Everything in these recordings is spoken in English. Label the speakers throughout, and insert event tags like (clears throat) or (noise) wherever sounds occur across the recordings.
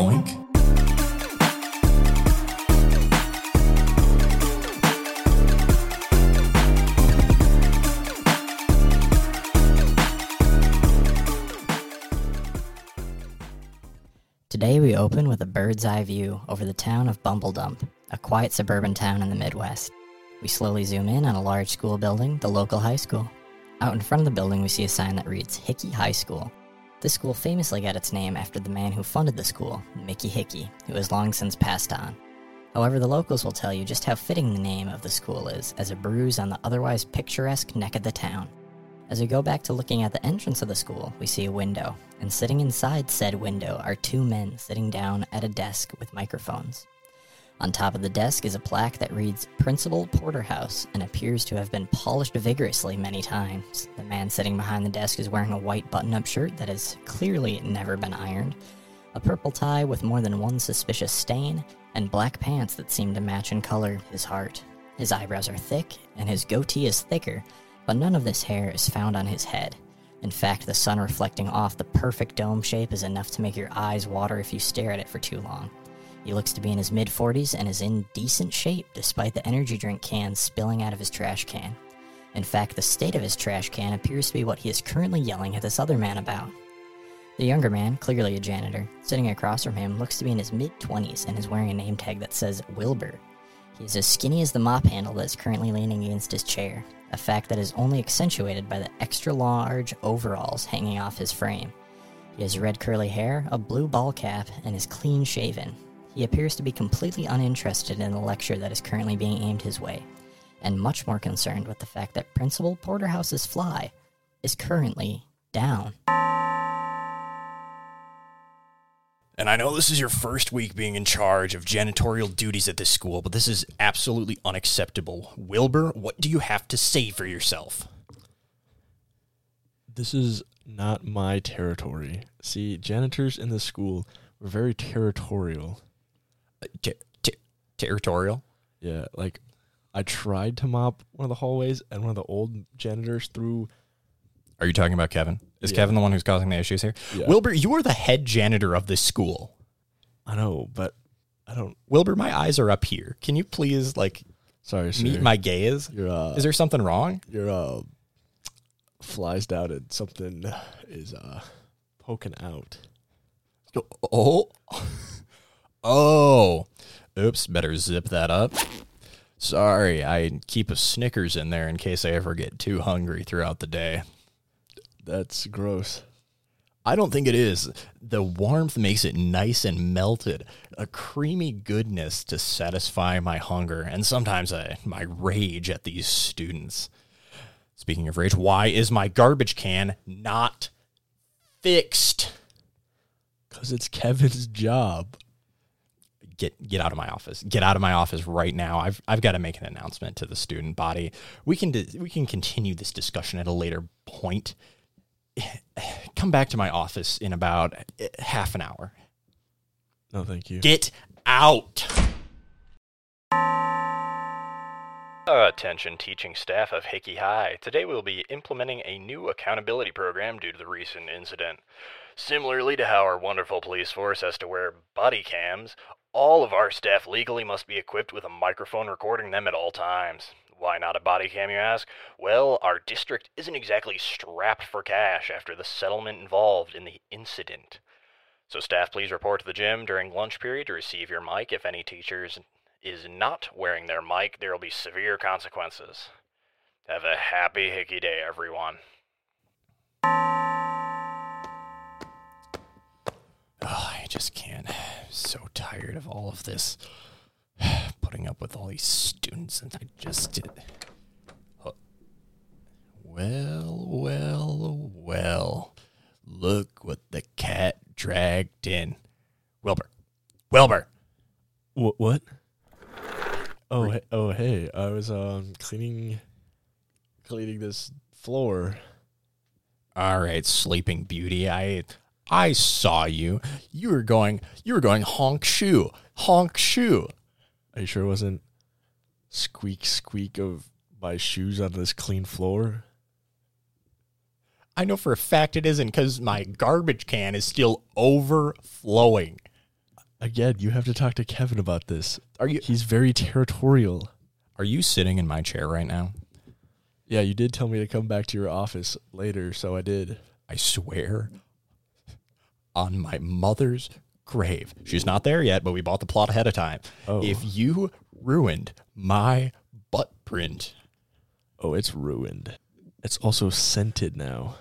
Speaker 1: Yoink.
Speaker 2: Today we open with a bird's eye view over the town of Bumble Dump, a quiet suburban town in the Midwest. We slowly zoom in on a large school building, the local high school. Out in front of the building, we see a sign that reads Hickey High School. This school famously got its name after the man who funded the school, Mickey Hickey, who has long since passed on. However, the locals will tell you just how fitting the name of the school is as a bruise on the otherwise picturesque neck of the town. As we go back to looking at the entrance of the school, we see a window, and sitting inside said window are two men sitting down at a desk with microphones. On top of the desk is a plaque that reads Principal Porterhouse and appears to have been polished vigorously many times. The man sitting behind the desk is wearing a white button up shirt that has clearly never been ironed, a purple tie with more than one suspicious stain, and black pants that seem to match in color his heart. His eyebrows are thick, and his goatee is thicker, but none of this hair is found on his head. In fact, the sun reflecting off the perfect dome shape is enough to make your eyes water if you stare at it for too long. He looks to be in his mid 40s and is in decent shape despite the energy drink can spilling out of his trash can. In fact, the state of his trash can appears to be what he is currently yelling at this other man about. The younger man, clearly a janitor, sitting across from him, looks to be in his mid 20s and is wearing a name tag that says Wilbur. He is as skinny as the mop handle that is currently leaning against his chair, a fact that is only accentuated by the extra large overalls hanging off his frame. He has red curly hair, a blue ball cap, and is clean shaven. He appears to be completely uninterested in the lecture that is currently being aimed his way, and much more concerned with the fact that Principal Porterhouse's fly is currently down.
Speaker 3: And I know this is your first week being in charge of janitorial duties at this school, but this is absolutely unacceptable. Wilbur, what do you have to say for yourself?
Speaker 4: This is not my territory. See, janitors in this school were very territorial.
Speaker 3: Ter- ter- territorial?
Speaker 4: Yeah, like I tried to mop one of the hallways, and one of the old janitors threw.
Speaker 3: Are you talking about Kevin? Is
Speaker 4: Yeah.
Speaker 3: Kevin the one who's causing the issues here?
Speaker 4: Yeah.
Speaker 3: Wilbur, you are the head janitor of this school.
Speaker 4: I know, but I don't.
Speaker 3: Wilbur, my eyes are up here. Can you please like
Speaker 4: Sorry, sir.
Speaker 3: meet my gaze?
Speaker 4: Uh,
Speaker 3: Is there something wrong?
Speaker 4: your uh, flies down and something is uh poking out.
Speaker 3: Oh. Oh. Oops, better zip that up. Sorry, I keep a Snickers in there in case I ever get too hungry throughout the day.
Speaker 4: That's gross.
Speaker 3: I don't think it is. The warmth makes it nice and melted, a creamy goodness to satisfy my hunger and sometimes uh, my rage at these students. Speaking of rage, why is my garbage can not fixed?
Speaker 4: Cause it's Kevin's job.
Speaker 3: Get get out of my office. Get out of my office right now. I've I've got to make an announcement to the student body. We can di- we can continue this discussion at a later point. (sighs) Come back to my office in about eh, half an hour.
Speaker 4: No, thank you.
Speaker 3: Get out. Attention teaching staff of Hickey High. Today we'll be implementing a new accountability program due to the recent incident. Similarly to how our wonderful police force has to wear body cams, all of our staff legally must be equipped with a microphone recording them at all times. Why not a body cam, you ask? Well, our district isn't exactly strapped for cash after the settlement involved in the incident. So, staff, please report to the gym during lunch period to receive your mic. If any teachers is not wearing their mic, there will be severe consequences. Have a happy hickey day, everyone. Oh, I just can't. So tired of all of this. (sighs) Putting up with all these students, and I just. Oh. Well, well, well. Look what the cat dragged in. Wilbur. Wilbur.
Speaker 4: What? What? Oh, hey, oh, hey! I was um cleaning, cleaning this floor.
Speaker 3: All right, sleeping beauty. I I saw you. You were going you were going honk shoe. Honk shoe.
Speaker 4: Are you sure it wasn't squeak squeak of my shoes on this clean floor?
Speaker 3: I know for a fact it isn't because my garbage can is still overflowing.
Speaker 4: Again, you have to talk to Kevin about this.
Speaker 3: Are you
Speaker 4: He's very territorial.
Speaker 3: are you sitting in my chair right now?
Speaker 4: Yeah, you did tell me to come back to your office later, so I did.
Speaker 3: I swear on my mother's grave. She's not there yet, but we bought the plot ahead of time.
Speaker 4: Oh.
Speaker 3: If you ruined my butt print,
Speaker 4: Oh, it's ruined. It's also scented now.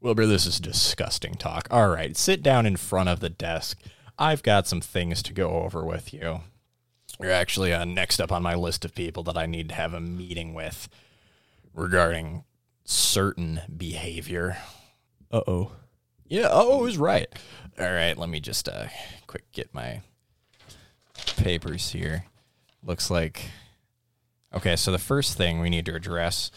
Speaker 3: Wilbur, this is disgusting talk. All right, sit down in front of the desk. I've got some things to go over with you. You're actually uh, next up on my list of people that I need to have a meeting with regarding certain behavior.
Speaker 4: Uh oh.
Speaker 3: Yeah, oh, is right. All right, let me just uh quick get my papers here. Looks like Okay, so the first thing we need to address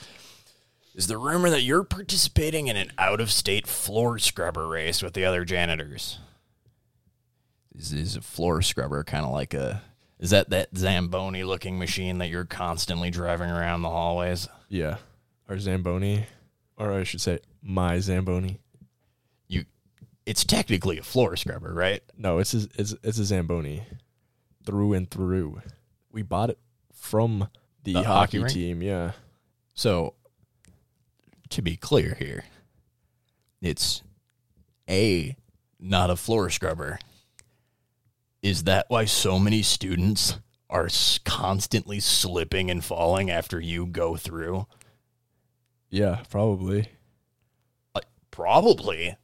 Speaker 3: is the rumor that you're participating in an out-of-state floor scrubber race with the other janitors. Is is a floor scrubber kind of like a is that that Zamboni looking machine that you're constantly driving around the hallways?
Speaker 4: Yeah. Our Zamboni, or I should say, my Zamboni.
Speaker 3: It's technically a floor scrubber, right?
Speaker 4: No, it's a, it's it's a Zamboni, through and through. We bought it from the,
Speaker 3: The hockey
Speaker 4: hockey, team. Yeah.
Speaker 3: So, to be clear here, it's A, not a floor scrubber. Is that why so many students are constantly slipping and falling after you go through?
Speaker 4: Yeah, probably.
Speaker 3: Uh, probably.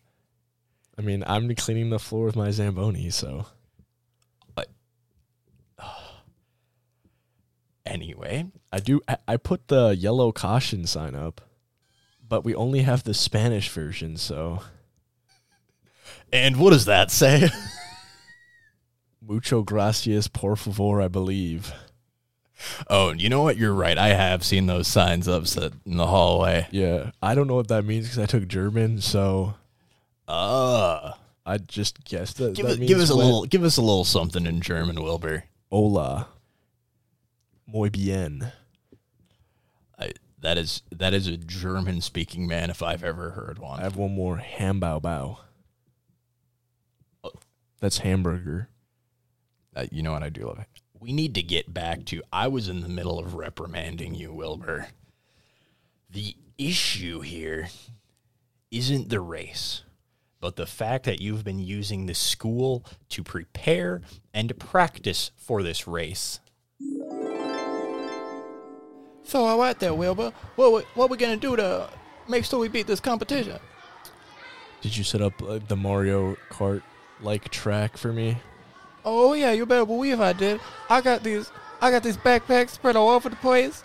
Speaker 4: I mean, I'm cleaning the floor with my Zamboni, so But. (sighs)
Speaker 3: Anyway,
Speaker 4: I do. I, I put the yellow caution sign up, but we only have the Spanish version, so
Speaker 3: and what does that say? (laughs)
Speaker 4: mucho gracias, por favor. I believe.
Speaker 3: oh, you know what? You're right. I have seen those signs up in the hallway.
Speaker 4: Yeah, I don't know what that means because I took German, so
Speaker 3: Uh,
Speaker 4: I just guessed that.
Speaker 3: give,
Speaker 4: that
Speaker 3: give us a little give us a little something in German, Wilbur.
Speaker 4: Hola. Muy bien.
Speaker 3: I, that is that is a German speaking man if I've ever heard one.
Speaker 4: I have one more. Hambao bao.
Speaker 3: Oh.
Speaker 4: That's hamburger.
Speaker 3: Uh, you know what I do love it. We need to get back to. I was in the middle of reprimanding you, Wilbur. The issue here isn't the race, but the fact that you've been using the school to prepare and practice for this race.
Speaker 1: So all right there, Wilbur. What we, what we gonna do to make sure we beat this competition?
Speaker 4: Did you set up uh, the Mario Kart like track for me?
Speaker 1: Oh yeah, you better believe I did. I got these I got these backpacks spread all over the place.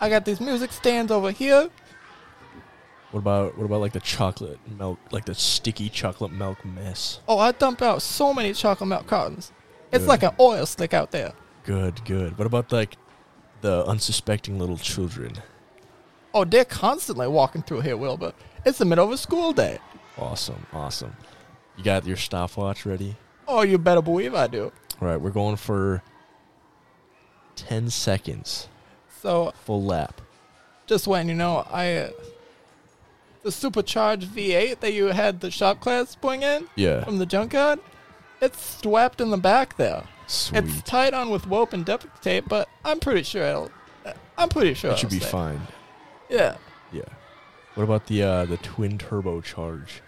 Speaker 1: I got these music stands over here.
Speaker 4: What about what about like the chocolate milk, like the sticky chocolate milk mess?
Speaker 1: Oh, I dump out so many chocolate milk cartons. It's
Speaker 4: Good.
Speaker 1: like an oil slick out there.
Speaker 4: Good, good. What about like the unsuspecting little children?
Speaker 1: Oh, they're constantly walking through here, Wilbur. It's the middle of a school day.
Speaker 4: Awesome, awesome. You got your stopwatch ready?
Speaker 1: Oh, you better believe I do.
Speaker 4: All right, we're going for ten seconds,
Speaker 1: So
Speaker 4: full lap.
Speaker 1: just letting you know, I uh, the supercharged V8 that you had the shop class bring in
Speaker 4: Yeah,
Speaker 1: from the junkyard, it's strapped in the back there.
Speaker 4: sweet.
Speaker 1: It's tied on with rope and duct tape, but I'm pretty sure it'll. I'm pretty sure
Speaker 4: it should be
Speaker 1: stay.
Speaker 4: fine.
Speaker 1: Yeah.
Speaker 4: Yeah. What about the uh the twin turbo charge?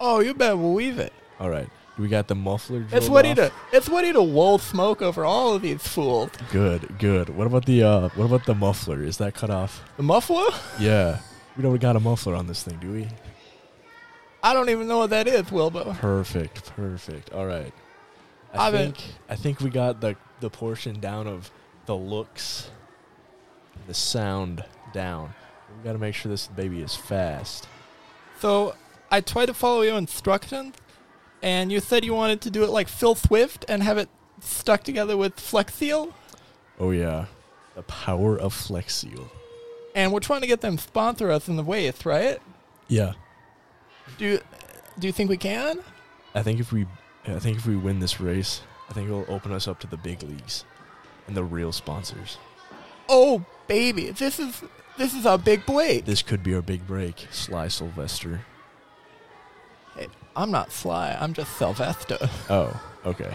Speaker 1: Oh, you better believe it.
Speaker 4: All right. We got the muffler.
Speaker 1: It's ready to. It's ready to roll smoke over all of these fools.
Speaker 4: Good, good. What about the uh what about the muffler? Is that cut off?
Speaker 1: The muffler? (laughs)
Speaker 4: Yeah. We don't got a muffler on this thing, do we?
Speaker 1: I don't even know what that is, Wilbur.
Speaker 4: Perfect, perfect. All right. I
Speaker 1: been-
Speaker 4: think I think we got the the portion down of the looks, the sound down. We got to make sure this baby is fast.
Speaker 1: So I tried to follow your instructions, and you said you wanted to do it like Phil Swift and have it stuck together with Flex Seal.
Speaker 4: Oh yeah, the power of Flex Seal.
Speaker 1: And we're trying to get them to sponsor us in the race, right?
Speaker 4: Yeah,
Speaker 1: Do you, do you think we can?
Speaker 4: I think if we I think if we win this race, I think it'll open us up to the big leagues and the real sponsors.
Speaker 1: Oh baby, this is this is our big break.
Speaker 4: This could be our big break, Sly Sylvester.
Speaker 1: Hey, I'm not Sly. I'm just Sylvester. (laughs)
Speaker 4: Oh, Okay.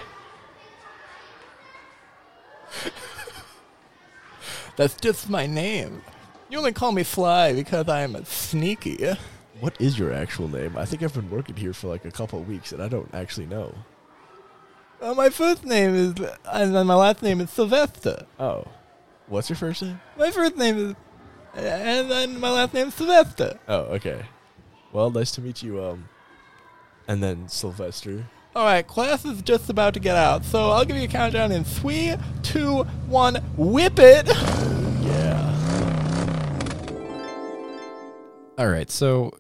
Speaker 1: That's just my name. You only call me Sly because I am sneaky.
Speaker 4: What is your actual name? I think I've been working here for like a couple weeks and I don't actually know.
Speaker 1: Uh, my first name is, and then my last name is Sylvester.
Speaker 4: Oh. What's your first name?
Speaker 1: My first name is, and then my last name is Sylvester.
Speaker 4: Oh, okay. Well, nice to meet you. Um, and then Sylvester.
Speaker 1: All right, class is just about to get out, so I'll give you a countdown in three, two, one, whip it.
Speaker 3: All right, so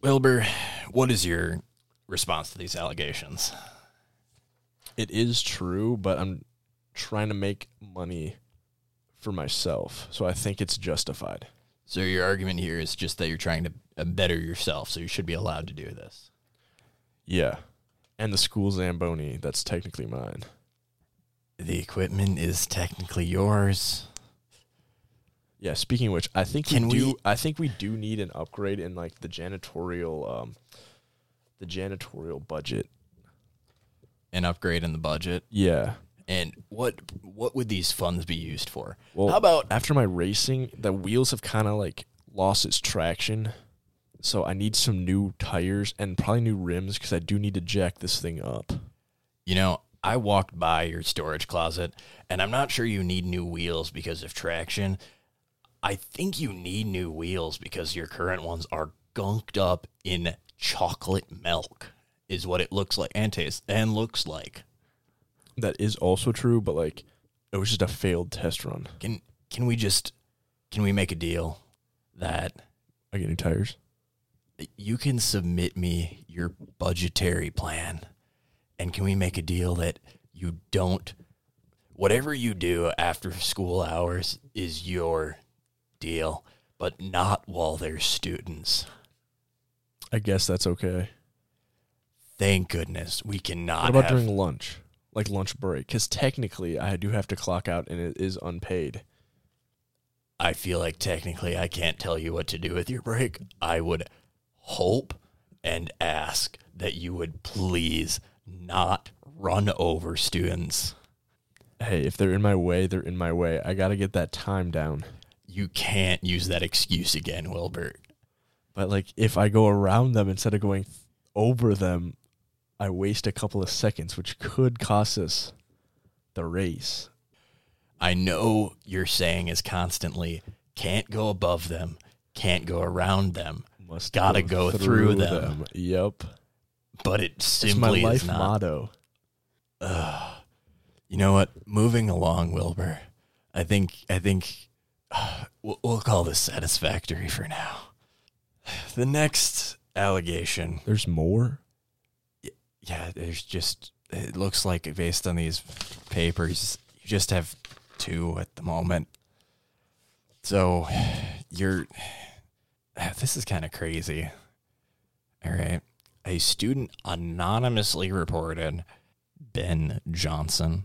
Speaker 3: Wilbur, what is your response to these allegations?
Speaker 4: It is true, but I'm trying to make money for myself, so I think it's justified.
Speaker 3: So your argument here is just that you're trying to uh, better yourself, so you should be allowed to do this.
Speaker 4: Yeah. And the school Zamboni, that's technically mine.
Speaker 3: The equipment is technically yours.
Speaker 4: Yeah, speaking of which, I think
Speaker 3: Can
Speaker 4: we do
Speaker 3: we-
Speaker 4: I think we do need an upgrade in like the janitorial um the janitorial budget.
Speaker 3: An upgrade in the budget.
Speaker 4: Yeah.
Speaker 3: And what what would these funds be used for?
Speaker 4: Well,
Speaker 3: How about
Speaker 4: after my racing, the wheels have kind of like lost its traction. So I need some new tires and probably new rims because I do need to jack this thing up.
Speaker 3: You know, I walked by your storage closet and I'm not sure you need new wheels because of traction. I think you need new wheels because your current ones are gunked up in chocolate milk, is what it looks like and tastes and looks like.
Speaker 4: That is also true, but like it was just a failed test run.
Speaker 3: Can can we just can we make a deal that
Speaker 4: I get new tires.
Speaker 3: you can submit me your budgetary plan and can we make a deal that you don't whatever you do after school hours is your deal but not while they're students
Speaker 4: I guess that's okay.
Speaker 3: thank goodness we cannot
Speaker 4: What about
Speaker 3: have,
Speaker 4: during lunch? Like lunch break? Because technically, I do have to clock out and it is unpaid.
Speaker 3: i feel like technically i can't tell you what to do with your break i would hope and ask that you would please not run over students
Speaker 4: Hey, if they're in my way, they're in my way. I got to get that time down.
Speaker 3: You can't use that excuse again, Wilbert.
Speaker 4: But like, if I go around them instead of going over them, I waste a couple of seconds, which could cost us the race.
Speaker 3: I know you're saying is constantly can't go above them, can't go around them,
Speaker 4: Must
Speaker 3: Gotta go through them.
Speaker 4: Yep,
Speaker 3: but it simply
Speaker 4: it's my life
Speaker 3: is not.
Speaker 4: motto.
Speaker 3: Ugh. you know what? Moving along, Wilbur. I think I think we'll, we'll call this satisfactory for now. The next allegation
Speaker 4: There's more.
Speaker 3: yeah, there's just it looks like based on these papers, you just have two at the moment. So you're this is kind of crazy. All right. A student anonymously reported Ben Johnson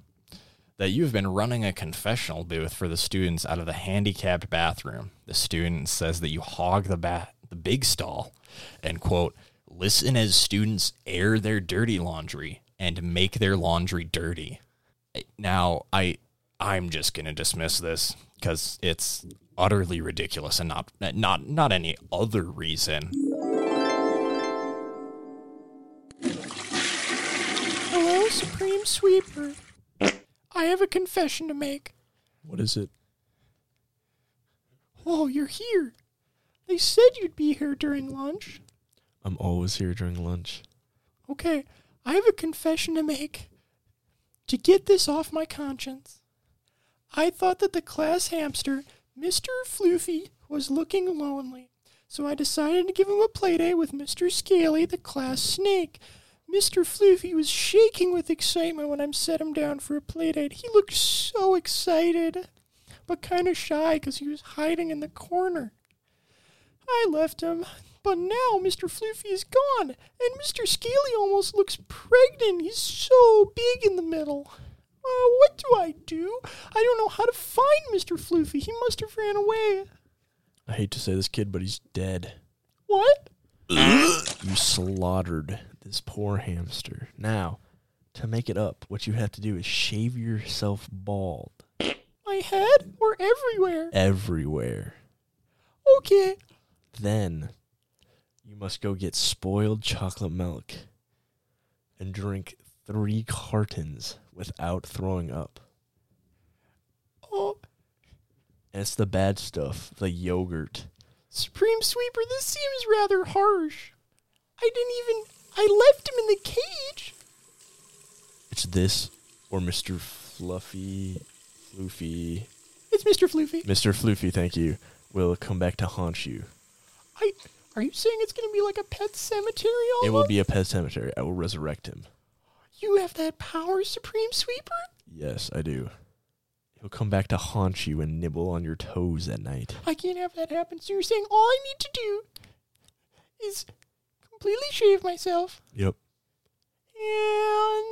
Speaker 3: that you've been running a confessional booth for the students out of the handicapped bathroom. The student says that you hog the bat the big stall and quote listen as students air their dirty laundry and make their laundry dirty. Now, I I'm just going to dismiss this cuz it's utterly ridiculous and not not not any other reason.
Speaker 1: Hello, Supreme Sweeper. I have a confession to make.
Speaker 4: What is it?
Speaker 1: Oh, you're here. They said you'd be here during lunch.
Speaker 4: I'm always here during lunch.
Speaker 1: Okay, I have a confession to make. To get this off my conscience, I thought that the class hamster, Mr. Floofy, was looking lonely, so I decided to give him a playdate with Mr. Scaly, the class snake. Mr. Floofy was shaking with excitement when I set him down for a playdate. He looked so excited, but kind of shy because he was hiding in the corner. I left him, but now Mr. Floofy is gone, and Mr. Scaly almost looks pregnant. He's so big in the middle. Uh, what do I do? I don't know how to find Mr. Floofy. He must have ran away.
Speaker 4: I hate to say this kid, but he's dead.
Speaker 1: What?
Speaker 4: You slaughtered this poor hamster. Now, to make it up, what you have to do is shave yourself bald
Speaker 1: My head or everywhere?
Speaker 4: everywhere.
Speaker 1: Okay.
Speaker 4: Then you must go get spoiled chocolate milk and drink three cartons without throwing up.
Speaker 1: Oh,
Speaker 4: And it's the bad stuff, the yogurt.
Speaker 1: Supreme Sweeper, this seems rather harsh. I didn't even. I left him in the cage.
Speaker 4: It's this or Mr. Fluffy, Floofy.
Speaker 1: It's Mr. Floofy.
Speaker 4: Mr. Floofy, thank you, will come back to haunt you.
Speaker 1: I. Are you saying it's gonna be like a pet cemetery? Almost?
Speaker 4: It will be a pet cemetery. I will resurrect him.
Speaker 1: You have that power, Supreme Sweeper?
Speaker 4: Yes, I do. He'll come back to haunt you and nibble on your toes at night.
Speaker 1: I can't have that happen. So you're saying all I need to do is completely shave myself
Speaker 4: Yep.
Speaker 1: and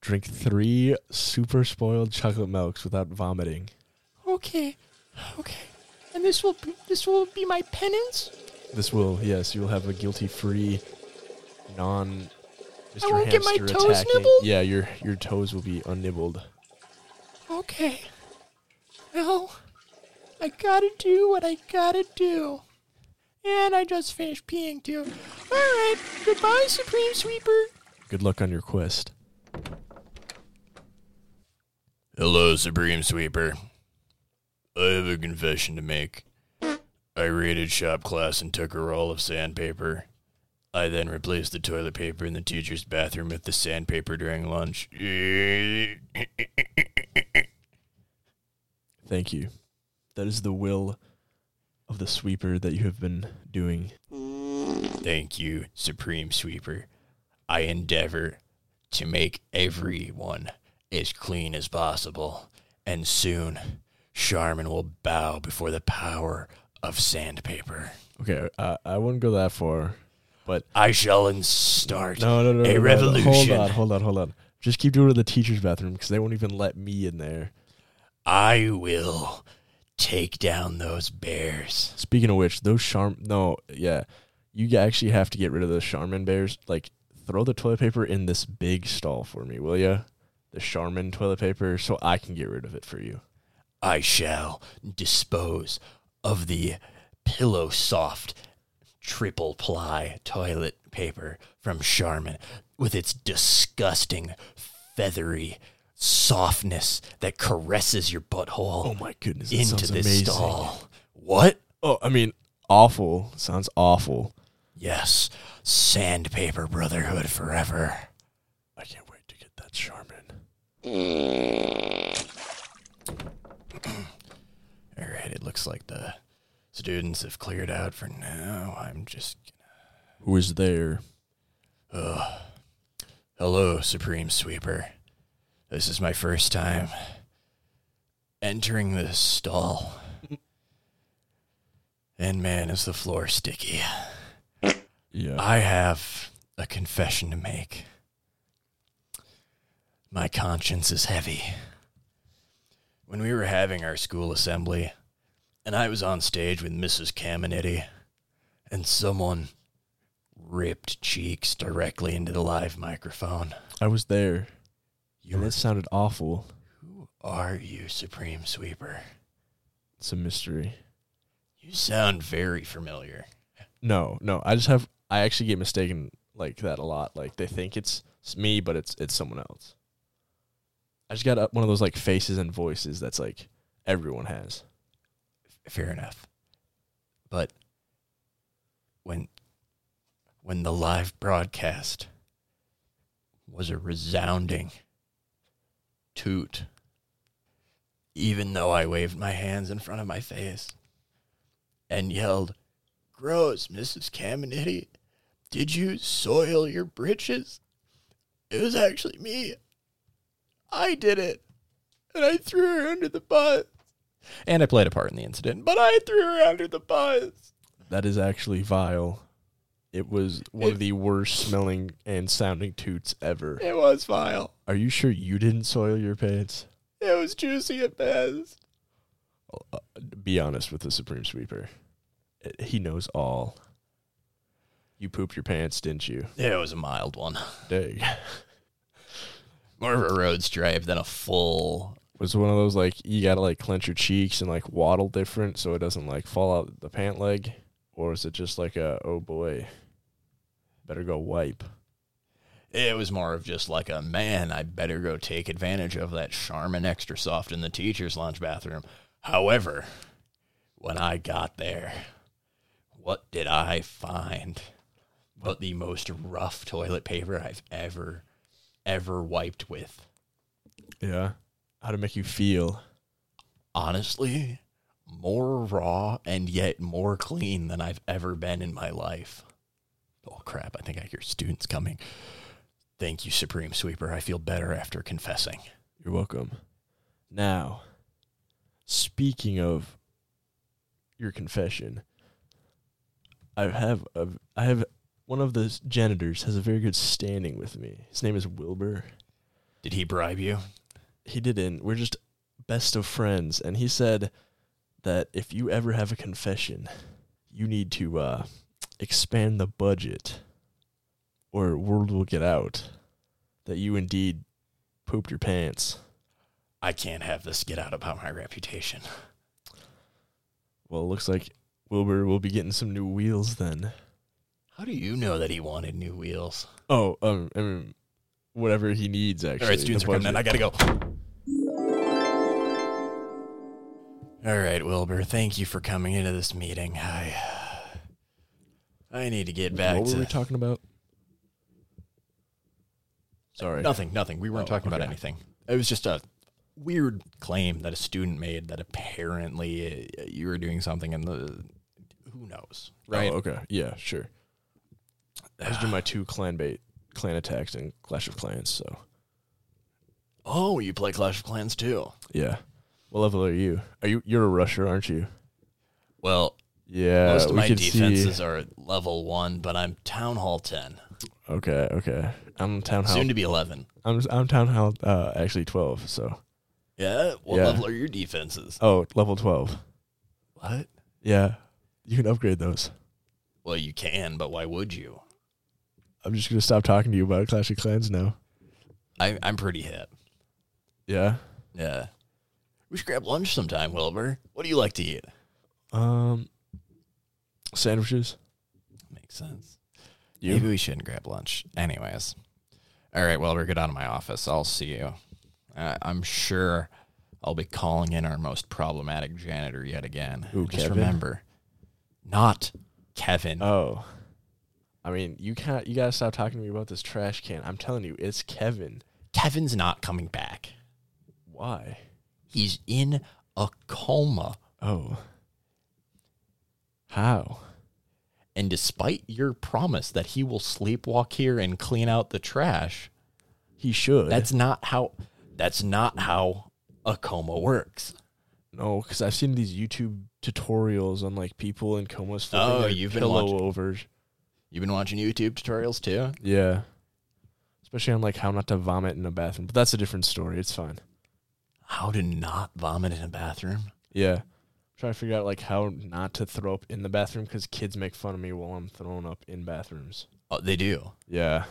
Speaker 4: Drink three super spoiled chocolate milks without vomiting.
Speaker 1: okay, okay, and this will be, this will be my penance.
Speaker 4: This will, yes, you'll have a guilty free, non. Mr.
Speaker 1: won't get my toes
Speaker 4: attacking-
Speaker 1: nibbled?
Speaker 4: Yeah, your your toes will be unnibbled.
Speaker 1: Okay. Well, I gotta do what I gotta do. And I just finished peeing too. Alright, goodbye, Supreme Sweeper.
Speaker 4: Good luck on your quest.
Speaker 3: Hello, Supreme Sweeper. I have a confession to make. I raided shop class and took a roll of sandpaper. I then replaced the toilet paper in the teacher's bathroom with the sandpaper during lunch.
Speaker 4: Thank you. That is the will of the sweeper that you have been doing.
Speaker 3: Thank you, Supreme Sweeper. I endeavor to make everyone as clean as possible, and soon Charmin will bow before the power of sandpaper.
Speaker 4: Okay, I, I wouldn't go that far, but
Speaker 3: I shall start
Speaker 4: no, no, no,
Speaker 3: a
Speaker 4: no, no, no.
Speaker 3: revolution.
Speaker 4: Hold on, hold on, hold on. Just keep doing it in the teacher's bathroom because they won't even let me in there.
Speaker 3: I will take down those bears.
Speaker 4: Speaking of which, those Charm, no, yeah, you actually have to get rid of those Charmin bears. Like, throw the toilet paper in this big stall for me, will ya? The Charmin toilet paper, so I can get rid of it for you.
Speaker 3: I shall dispose of the pillow soft triple ply toilet paper from Charmin with its disgusting feathery softness that caresses your butthole
Speaker 4: Oh my goodness, that
Speaker 3: into this
Speaker 4: amazing.
Speaker 3: stall. What?
Speaker 4: Oh, I mean, awful. Sounds awful.
Speaker 3: Yes, sandpaper brotherhood forever.
Speaker 4: I can't wait to get that Charmin. (clears throat)
Speaker 3: All right, it looks like the students have cleared out for now. I'm just
Speaker 4: Who is there?
Speaker 3: Hello, Supreme Sweeper. This is my first time entering this stall. And man, is the floor sticky.
Speaker 4: Yeah.
Speaker 3: I have a confession to make. My conscience is heavy. When we were having our school assembly, and I was on stage with Mrs. Caminetti, and someone ripped cheeks directly into the live microphone.
Speaker 4: I was there,
Speaker 3: You
Speaker 4: and it sounded awful.
Speaker 3: Who are you, Supreme Sweeper?
Speaker 4: It's a mystery.
Speaker 3: You sound very familiar.
Speaker 4: No, no. I just have. I actually get mistaken like that a lot. Like they think it's, it's me, but it's it's someone else. I just got one of those like faces and voices that's like everyone has.
Speaker 3: Fair enough. But when when the live broadcast was a resounding toot, even though I waved my hands in front of my face and yelled, Gross, Mrs. Caminetti, did you soil your britches? It was actually me. I did it. And I threw her under the bus. And I played a part in the incident, but I threw her under the bus.
Speaker 4: That is actually vile. It was one
Speaker 3: It-
Speaker 4: of the worst smelling and sounding toots ever.
Speaker 3: It was vile.
Speaker 4: Are you sure you didn't soil your pants?
Speaker 3: It was juicy at best.
Speaker 4: Uh, Be honest with the Supreme Sweeper. Uh, He knows all. You pooped your pants, didn't you?
Speaker 3: It was a mild one.
Speaker 4: Dang. (laughs)
Speaker 3: More of a road stripe than a full.
Speaker 4: Was one of those like you gotta like clench your cheeks and like waddle different so it doesn't like fall out the pant leg, or is it just like a oh boy, better go wipe?
Speaker 3: It was more of just like a man. I better go take advantage of that Charmin Extra Soft in the teacher's lunch bathroom. However, when I got there, what did I find? But the most rough toilet paper I've ever, ever wiped with.
Speaker 4: Yeah. How to make you feel?
Speaker 3: Honestly, more raw and yet more clean than I've ever been in my life. Oh crap, I think I hear students coming. Thank you, Supreme Sweeper. I feel better after confessing.
Speaker 4: You're welcome. Now, speaking of your confession, I have a, I have one of the janitors has a very good standing with me. His name is Wilbur.
Speaker 3: Did he bribe you?
Speaker 4: He didn't. We're just best of friends, and he said that if you ever have a confession, you need to uh, expand the budget, or word will get out that you indeed pooped your pants.
Speaker 3: I can't have this get out about my reputation.
Speaker 4: Well, it looks like Wilbur will be getting some new wheels then.
Speaker 3: How do you know that he wanted new wheels?
Speaker 4: Oh, um, I mean, whatever he needs. Actually,
Speaker 3: All right, students are coming in. I gotta go. All right, Wilbur. Thank you for coming into this meeting. I I need to get back
Speaker 4: What
Speaker 3: to
Speaker 4: were we talking about? Sorry.
Speaker 3: nothing. Nothing. We weren't
Speaker 4: Oh,
Speaker 3: talking about anything. It was just a weird claim that a student made that apparently uh, you were doing something, and the who knows, right?
Speaker 4: Oh, okay. Yeah, sure. I was doing my two clan bait, clan attacks, and Clash of Clans. So
Speaker 3: Oh, you play Clash of Clans too.
Speaker 4: yeah. What level are you? Are you? You're a rusher, aren't you?
Speaker 3: Well,
Speaker 4: Yeah.
Speaker 3: most of my defenses
Speaker 4: See.
Speaker 3: are level one, but I'm Town Hall ten,
Speaker 4: Okay. Okay. I'm town hall.
Speaker 3: soon to be eleven.
Speaker 4: I'm I'm town hall. Uh, actually twelve. So
Speaker 3: Yeah. What
Speaker 4: Yeah.
Speaker 3: level are your defenses?
Speaker 4: oh, level twelve.
Speaker 3: What?
Speaker 4: Yeah. You can upgrade those.
Speaker 3: Well, you can, but why would you?
Speaker 4: I'm just gonna stop talking to you about Clash of Clans now.
Speaker 3: I, I'm pretty hip.
Speaker 4: Yeah.
Speaker 3: Yeah. We should grab lunch sometime, Wilbur. What do you like to eat?
Speaker 4: Um. Sandwiches.
Speaker 3: Makes sense.
Speaker 4: You?
Speaker 3: Maybe we shouldn't grab lunch. Anyways. All right, Wilbur, get out of my office. I'll see you. Uh, I'm sure I'll be calling in our most problematic janitor yet again.
Speaker 4: Who,
Speaker 3: Just
Speaker 4: Kevin?
Speaker 3: remember, not Kevin.
Speaker 4: Oh. I mean, you can't. You gotta stop talking to me about this trash can. I'm telling you, it's Kevin.
Speaker 3: Kevin's not coming back.
Speaker 4: Why?
Speaker 3: He's in a coma.
Speaker 4: Oh. How?
Speaker 3: And despite your promise that he will sleepwalk here and clean out the trash,
Speaker 4: He should.
Speaker 3: that's not how that's not how a coma works.
Speaker 4: no, because I've seen these YouTube tutorials on like people in comas flipping
Speaker 3: Oh, you've been watching-
Speaker 4: over.
Speaker 3: You've been watching YouTube tutorials too?
Speaker 4: Yeah. Especially on like how not to vomit in a bathroom, but that's a different story. It's fine.
Speaker 3: How to not vomit in a bathroom?
Speaker 4: Yeah. Trying to figure out like how not to throw up in the bathroom because kids make fun of me while I'm throwing up in bathrooms.
Speaker 3: Oh, they do.
Speaker 4: Yeah.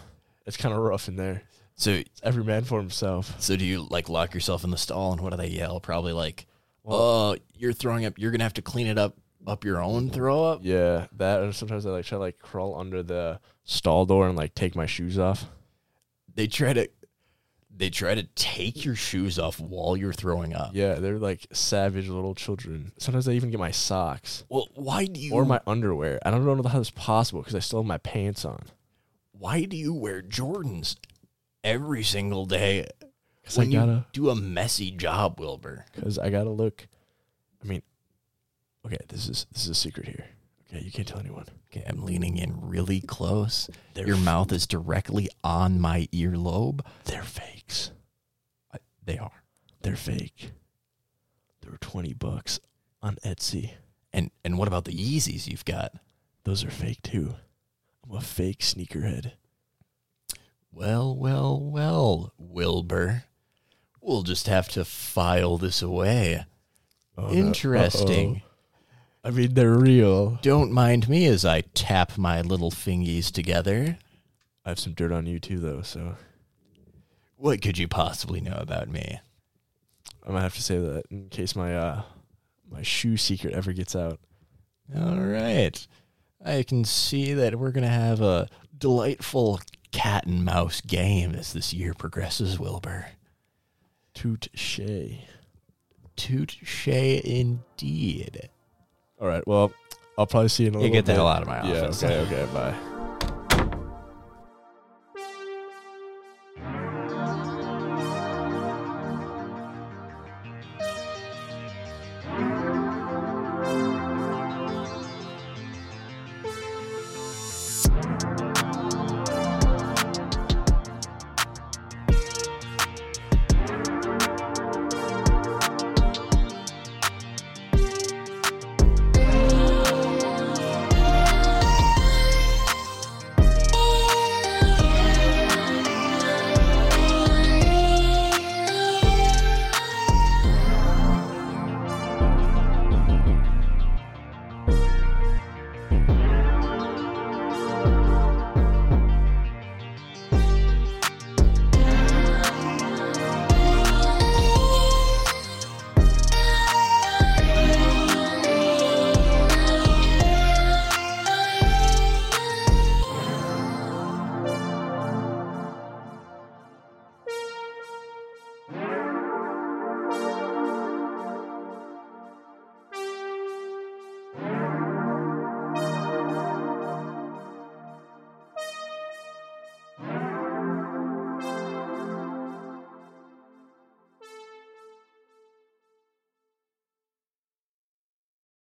Speaker 4: It's kind of rough in there.
Speaker 3: So
Speaker 4: It's every man for himself.
Speaker 3: so do you like lock yourself in the stall and what do they yell? Probably like, "Oh, you're throwing up. You're going to have to clean it up up your own throw up?"
Speaker 4: Yeah, that and sometimes I like try to like crawl under the stall door and like take my shoes off.
Speaker 3: They try to they try to take your shoes off while you're throwing up.
Speaker 4: Yeah, they're like savage little children. Sometimes I even get my socks
Speaker 3: Well, why do you
Speaker 4: or my underwear. I don't know how that's possible because I still have my pants on.
Speaker 3: why do you wear Jordans every single day
Speaker 4: Because I gotta,
Speaker 3: do a messy job, Wilbur?
Speaker 4: because I gotta look. I mean, okay, this is this is a secret here. Okay, you can't tell anyone.
Speaker 3: Okay, I'm leaning in really close.
Speaker 4: They're
Speaker 3: Your
Speaker 4: f-
Speaker 3: mouth is directly on my earlobe.
Speaker 4: They're fakes.
Speaker 3: I, they are.
Speaker 4: They're fake. They were twenty bucks on Etsy.
Speaker 3: And and what about the Yeezys you've got?
Speaker 4: Those are fake too. I'm a fake sneakerhead.
Speaker 3: Well, well, well, Wilbur. We'll just have to file this away.
Speaker 4: Oh.
Speaker 3: Interesting.
Speaker 4: Uh-oh. I mean, they're real.
Speaker 3: Don't mind me as I tap my little fingies together.
Speaker 4: I have some dirt on you too, though. So
Speaker 3: What could you possibly know about me?
Speaker 4: I might have to say that in case my uh my shoe secret ever gets out.
Speaker 3: All right. I can see that we're going to have a delightful cat and mouse game as this year progresses, Wilbur.
Speaker 4: Toot shay.
Speaker 3: Toot shay indeed.
Speaker 4: All right. Well, I'll probably see you in a
Speaker 3: You
Speaker 4: little
Speaker 3: get the hell out of my office. Yeah.
Speaker 4: Okay. Okay. Bye.